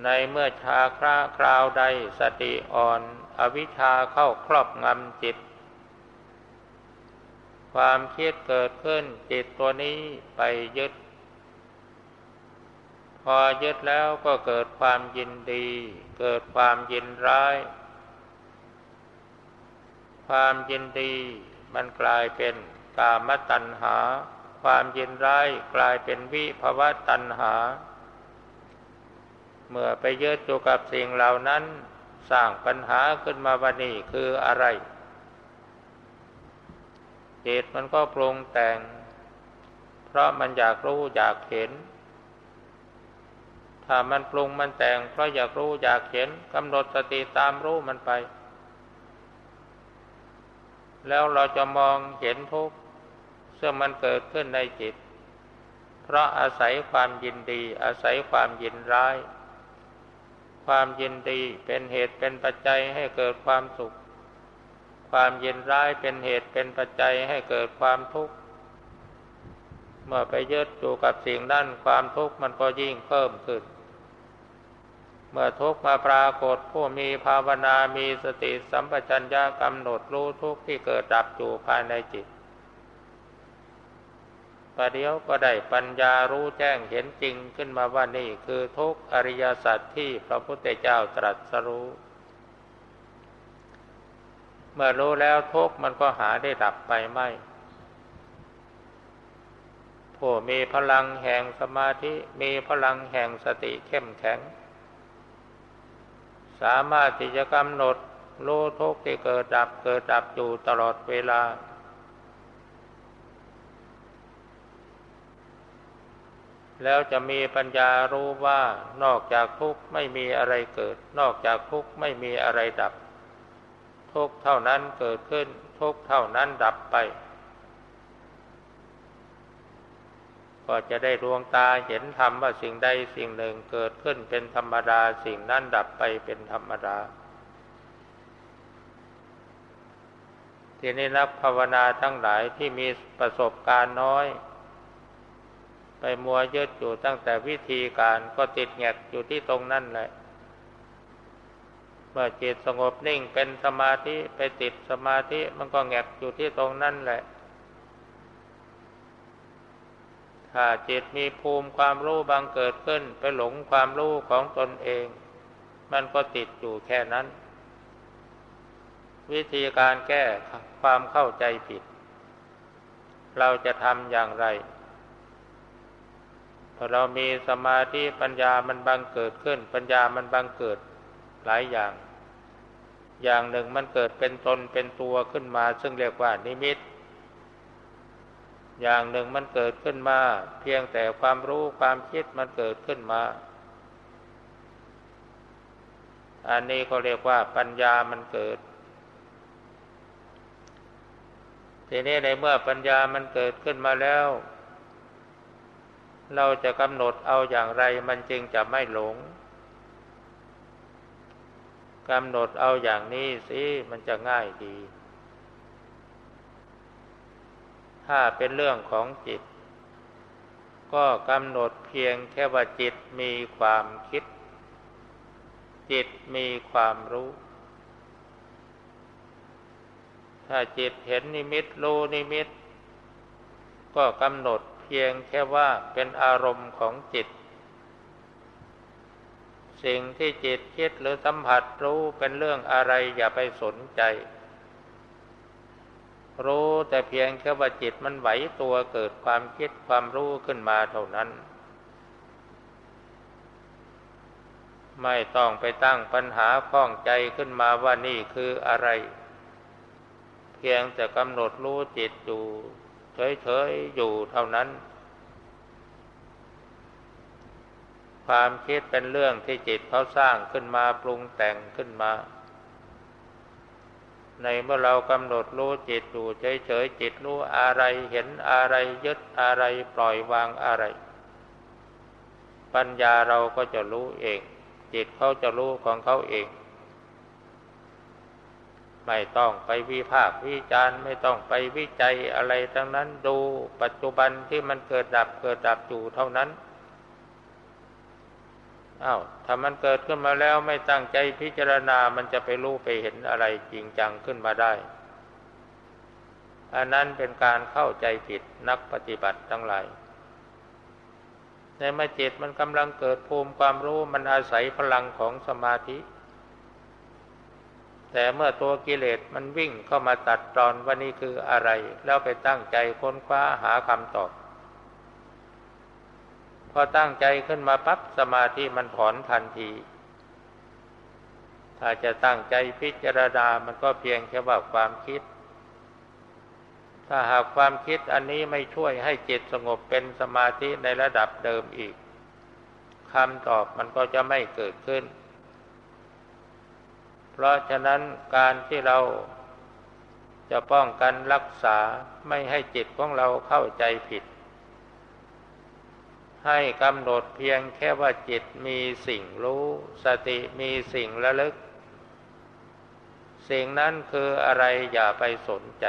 ในเมื่อชาคราคราวใดสติอ่อนอวิชชาเข้าครอบงำจิต ความคิดเกิดขึ้นจิตตัวนี้ไปยึด อยึดแล้วก็เกิดความยินดี เกิดความยินร้าย ความยินดีมันกลายเป็นกามตัณหา ความยินร้ายกลายเป็นวิภวะตัณหา เมื่อไปยึดอยู่กับสิ่งเหล่านั้น สร้างปัญหาขึ้นมาวันนี้คืออะไรจิตมันก็ปรุงแต่ง เพราะมันอยากรู้อยากเห็น ถ้ามันปรุงมันแต่งเพราะอยากรู้อยากเห็นกำหนดสติตามรู้มันไป แล้วเราจะมองเห็นทุกข์ซึ่งมันเกิดขึ้นในจิต เพราะอาศัยความยินดี อาศัยความยินร้าย ความยินดีเป็นเหตุเป็นปัจจัยให้เกิดความสุข ความยินร้ายเป็นเหตุเป็นปัจจัยให้เกิดความทุกข์เมื่อไปยึดอยู่กับสิ่งนั้นความทุกข์มันก็ยิ่งเพิ่มขึ้น เมื่อทุกมาปรากฏผู้มีภาวนามีสติสัมปชัญญะกำหนดรู้ทุกที่เกิดดับอยู่ภายในจิตประเดี๋ยวก็ได้ปัญญารู้แจ้งเห็นจริงขึ้นมาว่านี่คือทุกอริยสัจที่พระพุทธเจ้าตรัสรู้ เมื่อรู้แล้วทุกมันก็หาได้ดับไปไม่ผู้มีพลังแห่งสมาธิมีพลังแห่งสติเข้มแข็ง สามารถที่จะกำหนดรู้ทุกที่เกิดดับเกิดดับอยู่ตลอดเวลา แล้วจะมีปัญญารู้ว่านอกจากทุกข์ไม่มีอะไรเกิด นอกจากทุกข์ไม่มีอะไรดับ ทุกเท่านั้นเกิดขึ้น ทุกเท่านั้นดับไป ก็จะได้ดวงตาเห็นธรรมว่าสิ่งใดสิ่งหนึ่งเกิดขึ้นเป็นธรรมดาสิ่งนั้นดับไปเป็นธรรมดา ทีนี้นักภาวนาทั้งหลายที่มีประสบการณ์น้อย ไปมัวยึดอยู่ตั้งแต่วิธีการก็ติดแงกอยู่ที่ตรงนั่นแหละเมื่อจิตสงบนิ่งเป็นสมาธิไปติดสมาธิมันก็แงกอยู่ที่ตรงนั่นแหละ ถ้าจิตมีภูมิความรู้บางเกิดขึ้นไปหลงความรู้ของตนเอง มันก็ติดอยู่แค่นั้น วิธีการแก้ความเข้าใจผิด เราจะทำอย่างไรพอเรามีสมาธิปัญญามันบังเกิดขึ้น ปัญญามันบังเกิดหลายอย่าง อย่างหนึ่งมันเกิดเป็นตนเป็นตัวขึ้นมา ซึ่งเรียกว่านิมิต อย่างหนึ่งมันเกิดขึ้นมา เพียงแต่ความรู้ความคิดมันเกิดขึ้นมา อันนี้เขาเรียกว่าปัญญามันเกิด ทีนี้ในเมื่อปัญญามันเกิดขึ้นมาแล้ว เราจะกำหนดเอาอย่างไรมันจึงจะไม่หลงกำหนดเอาอย่างนี้สิมันจะง่ายดี ถ้าเป็นเรื่องของจิต ก็กำหนดเพียงแค่ว่าจิตมีความคิด จิตมีความรู้ ถ้าจิตเห็นนิมิตรู้นิมิต ก็กำหนดเพียงแค่ว่าเป็นอารมณ์ของจิต สิ่งที่จิตคิดหรือสัมผัสรู้เป็นเรื่องอะไรอย่าไปสนใจ รู้แต่เพียงแค่ว่าจิตมันไหวตัวเกิดความคิดความรู้ขึ้นมาเท่านั้น ไม่ต้องไปตั้งปัญหาข้องใจขึ้นมาว่านี่คืออะไร เพียงแต่กำหนดรู้จิตอยู่เฉยๆอยู่เท่านั้น ความคิดเป็นเรื่องที่จิตเขาสร้างขึ้นมาปรุงแต่งขึ้นมา ในเมื่อเรากำหนดรู้จิตอยู่เฉยๆจิตรู้อะไรเห็นอะไรยึดอะไรปล่อยวางอะไร ปัญญาเราก็จะรู้เอง จิตเขาจะรู้ของเขาเอง ไม่ต้องไปวิพากวิจารณ์ไม่ต้องไปวิจัยอะไรทั้งนั้นดูปัจจุบันที่มันเกิดดับเกิดดับอยู่เท่านั้น อา้าวถ้ามันเกิดขึ้นมาแล้วไม่ตั้งใจพิจารณามันจะไปรู้ไปเห็นอะไรจริงจังขึ้นมาได้ อันนั้นเป็นการเข้าใจผิดนักปฏิบัติทั้งหลาย ในเมื่อจิตมันกำลังเกิดภูมิความรู้มันอาศัยพลังของสมาธิ แต่เมื่อตัวกิเลสมันวิ่งเข้ามาตัดตอนว่านี่คืออะไร แล้วไปตั้งใจค้นคว้าหาคำตอบ พอตั้งใจขึ้นมาปั๊บสมาธิมันถอนทันที ถ้าจะตั้งใจพิจารณา มันก็เพียงแค่ว่าความคิด ถ้าหากความคิดอันนี้ไม่ช่วยให้จิตสงบเป็นสมาธิในระดับเดิมอีกคำตอบมันก็จะไม่เกิดขึ้น เพราะฉะนั้นการที่เราจะป้องกันรักษาไม่ให้จิตของเราเข้าใจผิด ให้กำหนดเพียงแค่ว่าจิตมีสิ่งรู้ สติมีสิ่งระลึก สิ่งนั้นคืออะไรอย่าไปสนใจ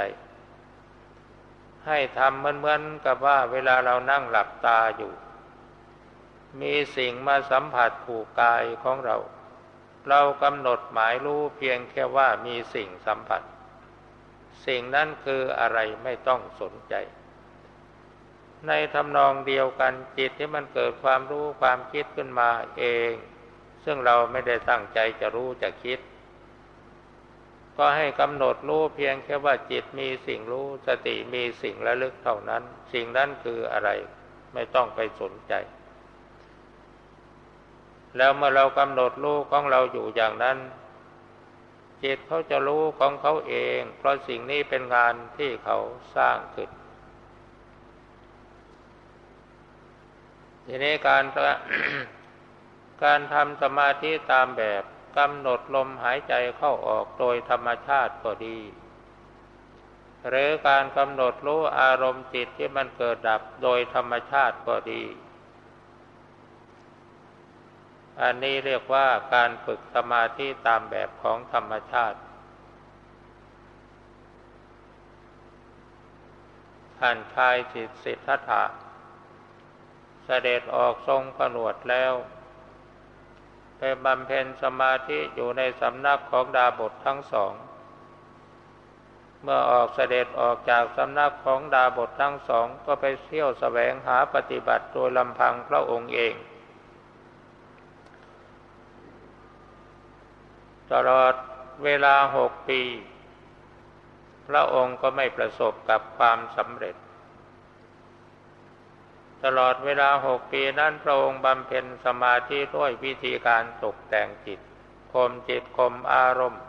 ให้ทำเหมือนๆกับว่าเวลาเรานั่งหลับตาอยู่ มีสิ่งมาสัมผัสผูกกายของเรา เรากำหนดหมายรู้เพียงแค่ว่ามีสิ่งสัมผัส สิ่งนั้นคืออะไรไม่ต้องสนใจ ในทำนองเดียวกันจิตที่มันเกิดความรู้ความคิดขึ้นมาเอง ซึ่งเราไม่ได้ตั้งใจจะรู้จะคิด ก็ให้กำหนดรู้เพียงแค่ว่าจิตมีสิ่งรู้สติมีสิ่งระลึกเท่านั้น สิ่งนั้นคืออะไรไม่ต้องไปสนใจ แล้วเมื่อเรากำหนดรู้ของเราอยู่อย่างนั้นจิตเขาจะรู้ของเขาเอง เพราะสิ่งนี้เป็นงานที่เขาสร้างขึ้น ทีนี้การการทำสมาธิตามแบบกำหนดลมหายใจเข้าออกโดยธรรมชาติก็ดี หรือการกำหนดรู้อารมณ์จิตที่มันเกิดดับโดยธรรมชาติก็ดี อันนี้เรียกว่าการฝึกสมาธิตามแบบของธรรมชาติท่านชายสิทธิสิทธัตถะ เสด็จออกทรงผนวดแล้ว ไปบำเพ็ญสมาธิอยู่ในสำนักของดาบททั้งสอง เมื่อออกเสด็จออกจากสำนักของดาบททั้งสองก็ไปเที่ยวแสวงหาปฏิบัติโดยลำพังพระองค์เองตลอดเวลาหกปี พระองค์ก็ไม่ประสบกับความสำเร็จ ตลอดเวลาหกปีนั้นพระองค์บำเพ็ญสมาธิด้วยวิธีการตกแต่งจิตข่มจิตข่มอารมณ์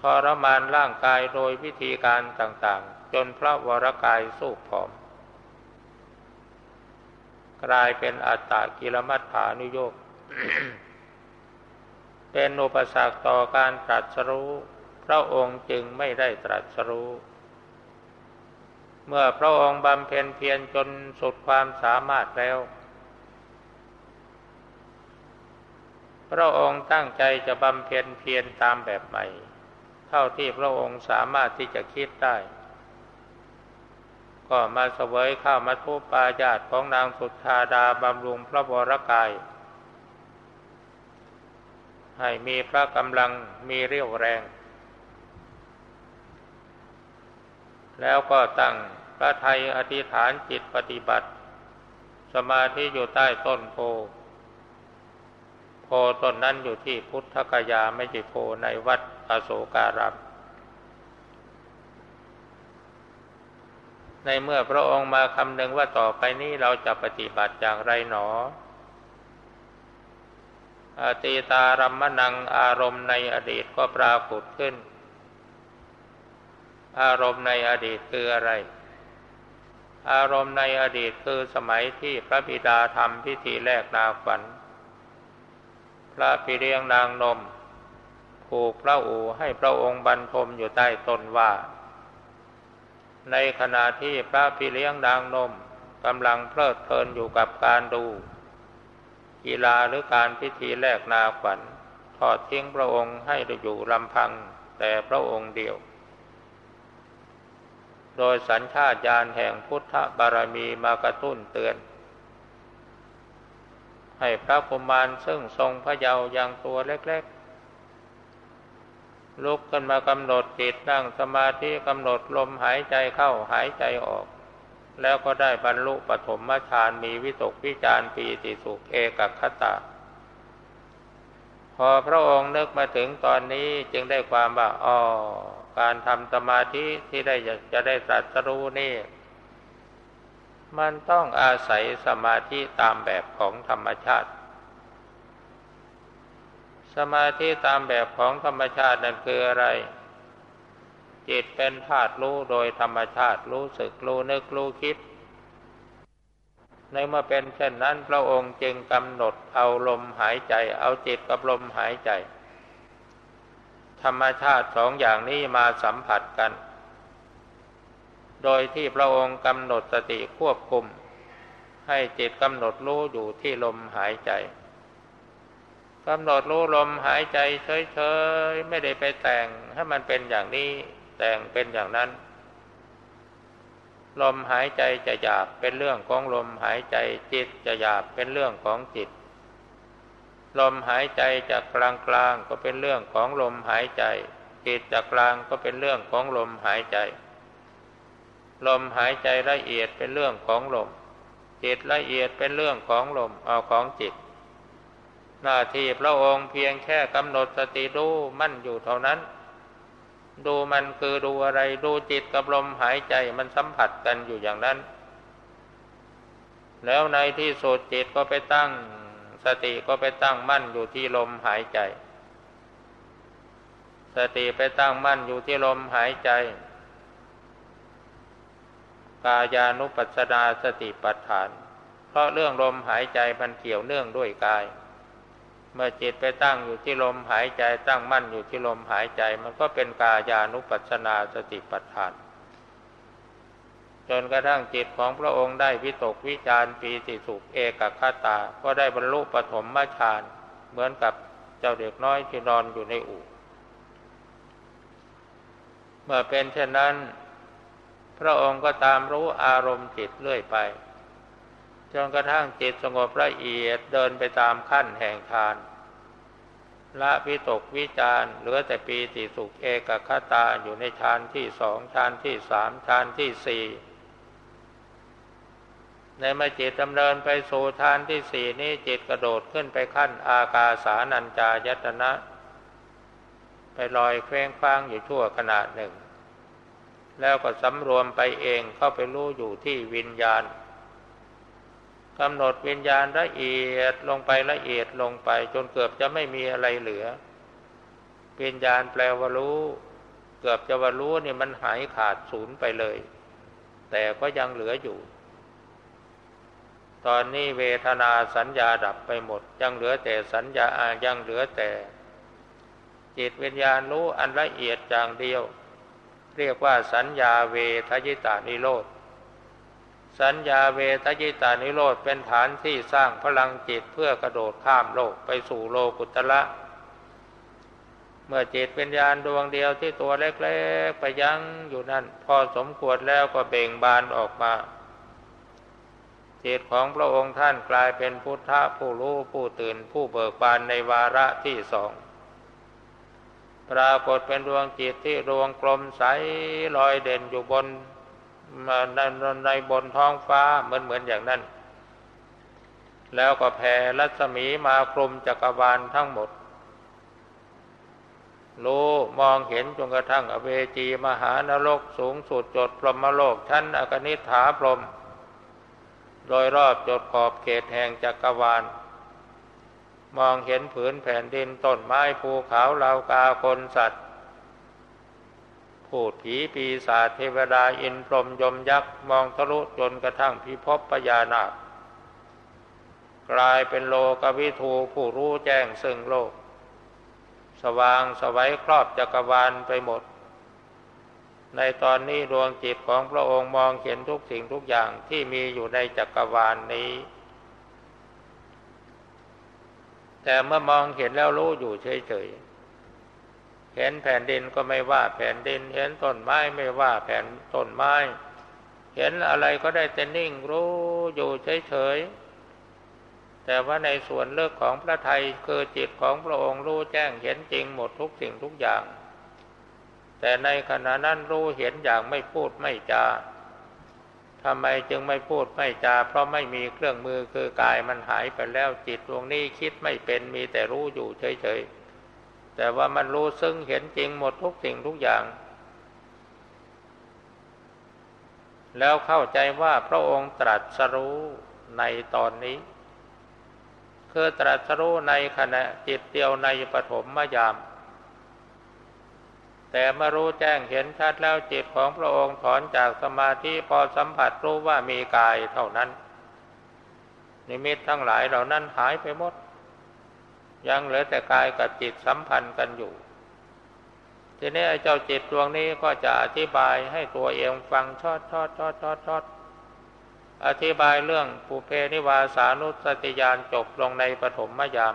ทรมานร่างกายโดยวิธีการต่างๆ จนพระวรกายสู้ผอม กลายเป็นอัตตะกิลมัฏฐานุโยกเป็นอุปสรรคต่อการตรัสรู้ พระองค์จึงไม่ได้ตรัสรู้ เมื่อพระองค์บำเพ็ญเพียรจนสุดความสามารถแล้ว พระองค์ตั้งใจจะบำเพ็ญเพียรตามแบบใหม่ เท่าที่พระองค์สามารถที่จะคิดได้ ก็มาเสวยข้าวมัทุปายาตของนางสุทธาดาบำรุงพระวรกาย ให้มีพระกำลังมีเรี่ยวแรง แล้วก็ตั้งพระไทยอธิษฐานจิตปฏิบัติ สมาธิอยู่ใต้ต้นโพโพต้นนั้นอยู่ที่พุทธกยาไม่ใช่โพในวัดอโศการามในเมื่อพระองค์มาคำนึงว่าต่อไปนี้เราจะปฏิบัติอย่างไรหนออตีตารัมมนังอารมณ์ในอดีตก็ปรากฏขึ้น อารมณ์ในอดีตคืออะไร อารมณ์ในอดีตคือสมัยที่พระบิดาทำพิธีแลกนาฝันพระพิเรียงนางนมผูกพระอูให้พระองค์บรรทมอยู่ใต้ต้นว่า ในขณะที่พระพิเลี้ยงนางนมกำลังเพลิดเพลินอยู่กับการดู กีฬาหรือการพิธีแลกนาขวัญทอดทิ้งพระองค์ให้อยู่ลำพังแต่พระองค์เดียว โดยสัญชาตญาณแห่งพุทธบารมีมากระตุ้นเตือน ให้พระกุมารซึ่งทรงพระเยาว์อย่างตัวเล็กๆ ลุกขึ้นมากำหนดจิตนั่งสมาธิกำหนดลมหายใจเข้าหายใจออก แล้วก็ได้บรรลุปฐมฌานมีวิตกวิจารปีติสุขเอกคตาพอพระองค์นึกมาถึงตอนนี้จึงได้ความว่าอ๋อ การทำสมาธิที่ได้จะได้ตรัสรู้นี่มันต้องอาศัยสมาธิตามแบบของธรรมชาติ สมาธิตามแบบของธรรมชาตินั่นคืออะไร จิตเป็นธาตุรู้โดยธรรมชาติรู้สึกรู้นึกรู้คิด ในเมื่อเป็นเช่นนั้นพระองค์จึงกำหนดเอาลมหายใจ เอาจิตกับลมหายใจ ธรรมชาติสองอย่างนี้มาสัมผัสกัน โดยที่พระองค์กำหนดสติควบคุม ให้จิตกำหนดรู้อยู่ที่ลมหายใจกำหนดรู้ลมหายใจเฉยๆไม่ได้ไปแต่งให้มันเป็นอย่างนี้แต่งเป็นอย่างนั้น ลมหายใจจะหยาบเป็นเรื่องของลมหายใจจิตจะหยาบเป็นเรื่องของจิต ลมหายใจจะกกลางกลางก็เป็นเรื่องของลมหายใจจิตจะกลางก็เป็นเรื่องของลมหายใจ ลมหายใจละเอียดเป็นเรื่องของลม จิตละเอียดเป็นเรื่องของลมเอาของจิต หน้าที่พระองค์เพียงแค่กำหนดสติดูมั่นอยู่เท่านั้น ดูมันคือดูอะไรดูจิตกับลมหายใจมันสัมผัสกันอยู่อย่างนั้น แล้วในที่สุดจิตก็ไปตั้ง สติก็ไปตั้งมั่นอยู่ที่ลมหายใจ สติไปตั้งมั่นอยู่ที่ลมหายใจ กายานุปัสสนาสติปัฏฐาน เพราะเรื่องลมหายใจมันเกี่ยวเนื่องด้วยกาย เมื่อจิตไปตั้งอยู่ที่ลมหายใจตั้งมั่นอยู่ที่ลมหายใจ มันก็เป็นกายานุปัสสนาสติปัฏฐาน จนกระทั่งจิตของพระองค์ได้วิตกวิจารปีติสุขเอกคตา ก็ได้บรรลุปฐมฌานเหมือนกับเจ้าเด็กน้อยที่นอนอยู่ในอู่เมื่อเป็นเช่นนั้น พระองค์ก็ตามรู้อารมณ์จิตเรื่อยไปจนกระทั่งจิตสงบละเอียดเดินไปตามขั้นแห่งฌานละวิตกวิจารเหลือแต่ปีติสุขเอกคตาอยู่ในฌานที่สองฌานที่สามฌานที่สี่ ในเมื่อจิตดำเนินไปสู่ฌานที่สี่นี้จิตกระโดดขึ้นไปขั้นอากาสานัญจายตนะ ไปลอยเคว้งคว้างอยู่ชั่วขณะหนึ่ง แล้วก็สำรวมไปเองเข้าไปรู้อยู่ที่วิญญาณกำหนดวิญญาณละเอียดลงไปละเอียดลงไป จนเกือบจะไม่มีอะไรเหลือ วิญญาณแปลว่ารู้ เกือบจะว่ารู้นี่มันหายขาดศูนย์ไปเลย แต่ก็ยังเหลืออยู่ ตอนนี้เวทนาสัญญาดับไปหมด ยังเหลือแต่สัญญายังเหลือแต่ จิตวิญญาณรู้อันละเอียดอย่างเดียว เรียกว่าสัญญาเวทยิตานิโรธสัญญาเวทยิตานิโรธเป็นฐานที่สร้างพลังจิตเพื่อกระโดดข้ามโลกไปสู่โลกุตละ เมื่อจิตเป็นญาณดวงเดียวที่ตัวเล็กๆไปยั้งอยู่นั่น พอสมควรแล้วก็เบ่งบานออกมา จิตของพระองค์ท่านกลายเป็นพุทธะผู้รู้ผู้ตื่นผู้เบิกบานในวาระที่สองปรากฏเป็นดวงจิตที่ดวงกลมใสลอยเด่นอยู่บนในในบนท้องฟ้าเหมือนเหมือนอย่างนั้น แล้วก็แผ่รัศมีมาคลุมจักรวาลทั้งหมดรู้มองเห็นจนกระทั่งอเวจีมหานรกสูงสุดจดพรหมโลกชั้นอกนิฐาพรหม ดยรอบจดขอบเขตแห่งจักรวาล มองเห็นผืนแผ่นดินต้นไม้ภูเขาเหล่ากาคนสัตว์พูดผีปีศาจเทวดาอินพรหมยมยักษ์ มองทะลุจนกระทั่งพิภพปยานาคกลายเป็นโลกวิทูผู้รู้แจ้งซึ่งโลก สว่างสวัยครอบจักรวาลไปหมด ในตอนนี้ดวงจิตของพระองค์มองเห็นทุกสิ่งทุกอย่างที่มีอยู่ในจักรวาลนนี้ แต่เมื่อมองเห็นแล้วรู้อยู่เฉยๆ เห็นแผ่นดินก็ไม่ว่าแผ่นดิน เห็นต้นไม้ไม่ว่าแผ่นต้นไม้ เห็นอะไรก็ได้แต่นิ่งรู้อยู่เฉยๆ แต่ว่าในส่วนเลือกของพระไทยคือจิตของพระองค์รู้แจ้งเห็นจริงหมดทุกสิ่งทุกอย่าง แต่ในขณะนั้นรู้เห็นอย่างไม่พูดไม่จาทำไมจึงไม่พูดไม่จา เพราะไม่มีเครื่องมือคือกายมันหายไปแล้วจิตดวงนี้คิดไม่เป็นมีแต่รู้อยู่เฉยๆ แต่ว่ามันรู้ซึ่งเห็นจริงหมดทุกสิ่งทุกอย่าง แล้วเข้าใจว่าพระองค์ตรัสรู้ในตอนนี้ คือตรัสรู้ในขณะจิตเดียวในปฐมมยาม แต่เมื่อรู้แจ้งเห็นชัดแล้วจิตของพระองค์ถอนจากสมาธิพอสัมผัสรู้ว่ามีกายเท่านั้น นิมิตทั้งหลายเหล่านั้นหายไปหมด ยังเหลือแต่กายกับจิตสัมพันธ์กันอยู่ ทีนี้เจ้าจิตดวงนี้ก็จะอธิบายให้ตัวเองฟังชอดชอดชอดชอดชอดอธิบายเรื่องปุเพนิวาสานุสติยานจบลงในปฐมมยาม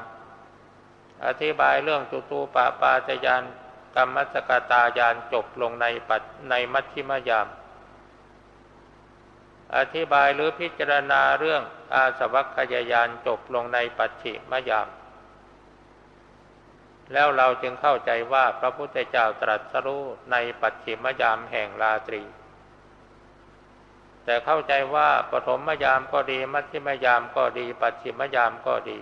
อธิบายเรื่องจุตูปปาจยาน กรรมสกตายานจบลงในปัจในมัชชิมยาม อธิบายหรือพิจารณาเรื่องอาสวัคยายานจบลงในปัจฉิมยาม แล้วเราจึงเข้าใจว่าพระพุทธเจ้าตรัสรู้ในปัจฉิมยามแห่งราตรี แต่เข้าใจว่าปฐมยามก็ดี มัชฌิมยามก็ดี ปัจฉิมยามก็ดี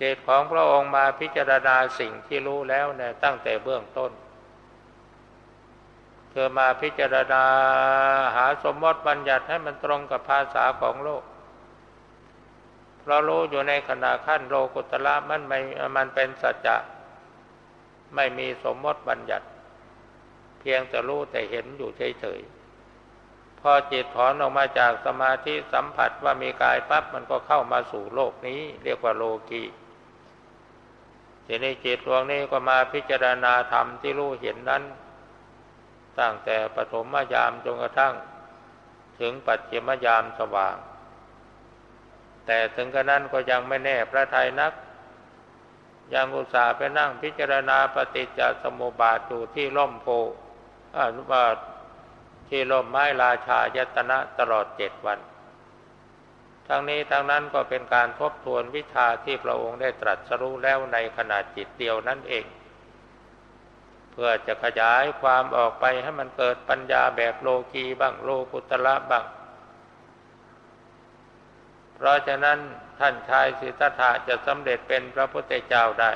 จตของพระองค์มาพิจารณาสิ่งที่รู้แล้วเนี่ยตั้งแต่เบื้องต้นเธอมาพิจารณาหาสมมติบัญญัติให้มันตรงกับภาษาของโลกเพราะรู้อยู่ในขณะขั้นโลกุตละมันไม่มันเป็นสัจจะไม่มีสมมติบัญญัติ เพียงแต่รู้แต่เห็นอยู่เฉยๆพอจิตถอนออกมาจากสมาธิสัมผัสว่ามีกายปั๊บมันก็เข้ามาสู่โลกนี้ เรียกว่าโลกี ทีนี้จิตดวงนี้ก็มาพิจารณาธรรมที่รู้เห็นนั้น ตั้งแต่ปฐมยามจนกระทั่ง ถึงปัจฉิมยามสว่าง แต่ถึงกระนั้นก็ยังไม่แน่พระไทยนัก ยังอุตส่าห์ไปนั่งพิจารณาปฏิจจสมุปบาทอยู่ที่ล่มโพอ่าว่าที่ล่มไม้ราชายตนะตลอดเจ็ดวัน ทั้งนี้ทั้งนั้นก็เป็นการทบทวนวิชาที่พระองค์ได้ตรัสรู้แล้วในขณะจิตเดียวนั่นเอง เพื่อจะขยายความออกไปให้มันเกิดปัญญาแบบโลกีบ้างโลกุตละบ้าง เพราะฉะนั้นท่านชายสิทธัตถะจะสำเร็จเป็นพระพุทธเจ้าได้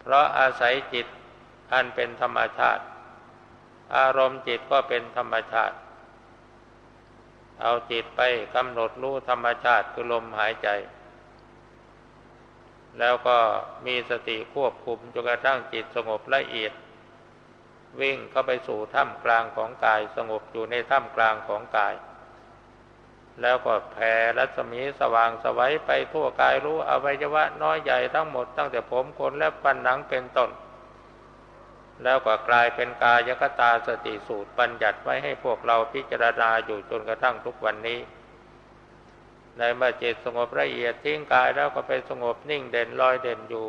เพราะอาศัยจิตอันเป็นธรรมชาติ อารมณ์จิตก็เป็นธรรมชาติ เอาจิตไปกำหนดรู้ธรรมชาติคือลมหายใจ แล้วก็มีสติควบคุมจนกระทั่งจิตสงบละเอียด วิ่งเข้าไปสู่ถ้ำกลางของกายสงบอยู่ในถ้ำกลางของกาย แล้วก็แผ่รัศมีสว่างสวัยไปทั่วกายรู้อวัยวะน้อยใหญ่ทั้งหมดตั้งแต่ผมขนและฟันหนังเป็นต้น แล้วก็กลายเป็นกายกตาสติสูตรบัญญัติไว้ให้พวกเราพิจารณาอยู่จนกระทั่งทุกวันนี้ ในเมื่อจิตสงบละเอียดทิ้งกายแล้วก็ไปสงบนิ่งเด่นลอยเด่นอยู่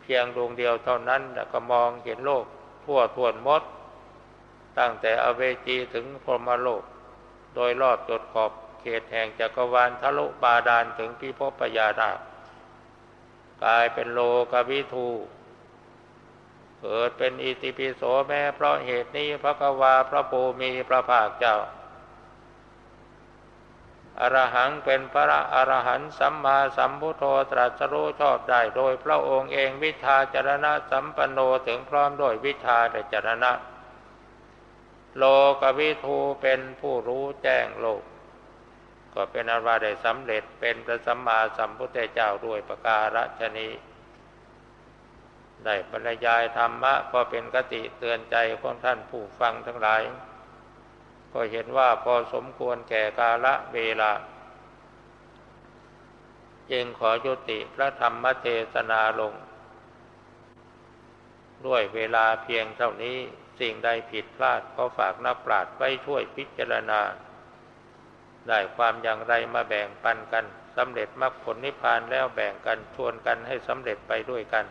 เพียงดวงเดียวเท่านั้นแล้วก็มองเห็นโลก ทั่วทวนมด ตั้งแต่อเวจีถึงพรหมโลก โดยรอบจดขอบเขตแห่งจักรวาลทะลุบาดาลถึงพิภพปยาดากลายเป็นโลกวิทู เกิดเป็นอิติปิโสแม้เพราะเหตุนี้พระกวาพระภูมีพระภาคเจ้าอรหังเป็นพระอรหันต์สัมมาสัมพุทโธตรัสรู้ชอบได้โดยพระองค์เองวิชาจรณะสัมปันโนถึงพร้อมด้วยวิชาจรณะ โลกวิทูเป็นผู้รู้แจ้งโลก ก็เป็นอวาได้สำเร็จเป็นพระสัมมาสัมพุทธเจ้าด้วยประการฉนี้ ได้บรรยายธรรมะก็เป็นกติเตือนใจของท่านผู้ฟังทั้งหลาย ก็เห็นว่าพอสมควรแก่กาละเวลา จึงขอยุติพระธรรมเทศนาลง ด้วยเวลาเพียงเท่านี้สิ่งใดผิดพลาดก็ฝากนักปราชญ์ไว้ช่วยพิจารณา ได้ความอย่างไรมาแบ่งปันกันสำเร็จมรรคผลนิพพานแล้วแบ่งกันชวนกันให้สำเร็จไปด้วยกัน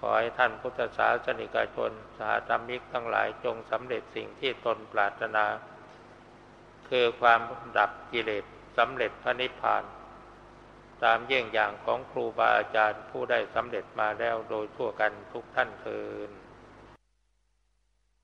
ขอให้ท่านพุทธศาสนิกชน สาธรรมิกทั้งหลายจงสำเร็จสิ่งที่ตนปรารถนา คือความดับกิเลสสำเร็จพระนิพพาน ตามเยี่ยงอย่างของครูบาอาจารย์ผู้ได้สำเร็จมาแล้วโดยทั่วกันทุกท่านเทิน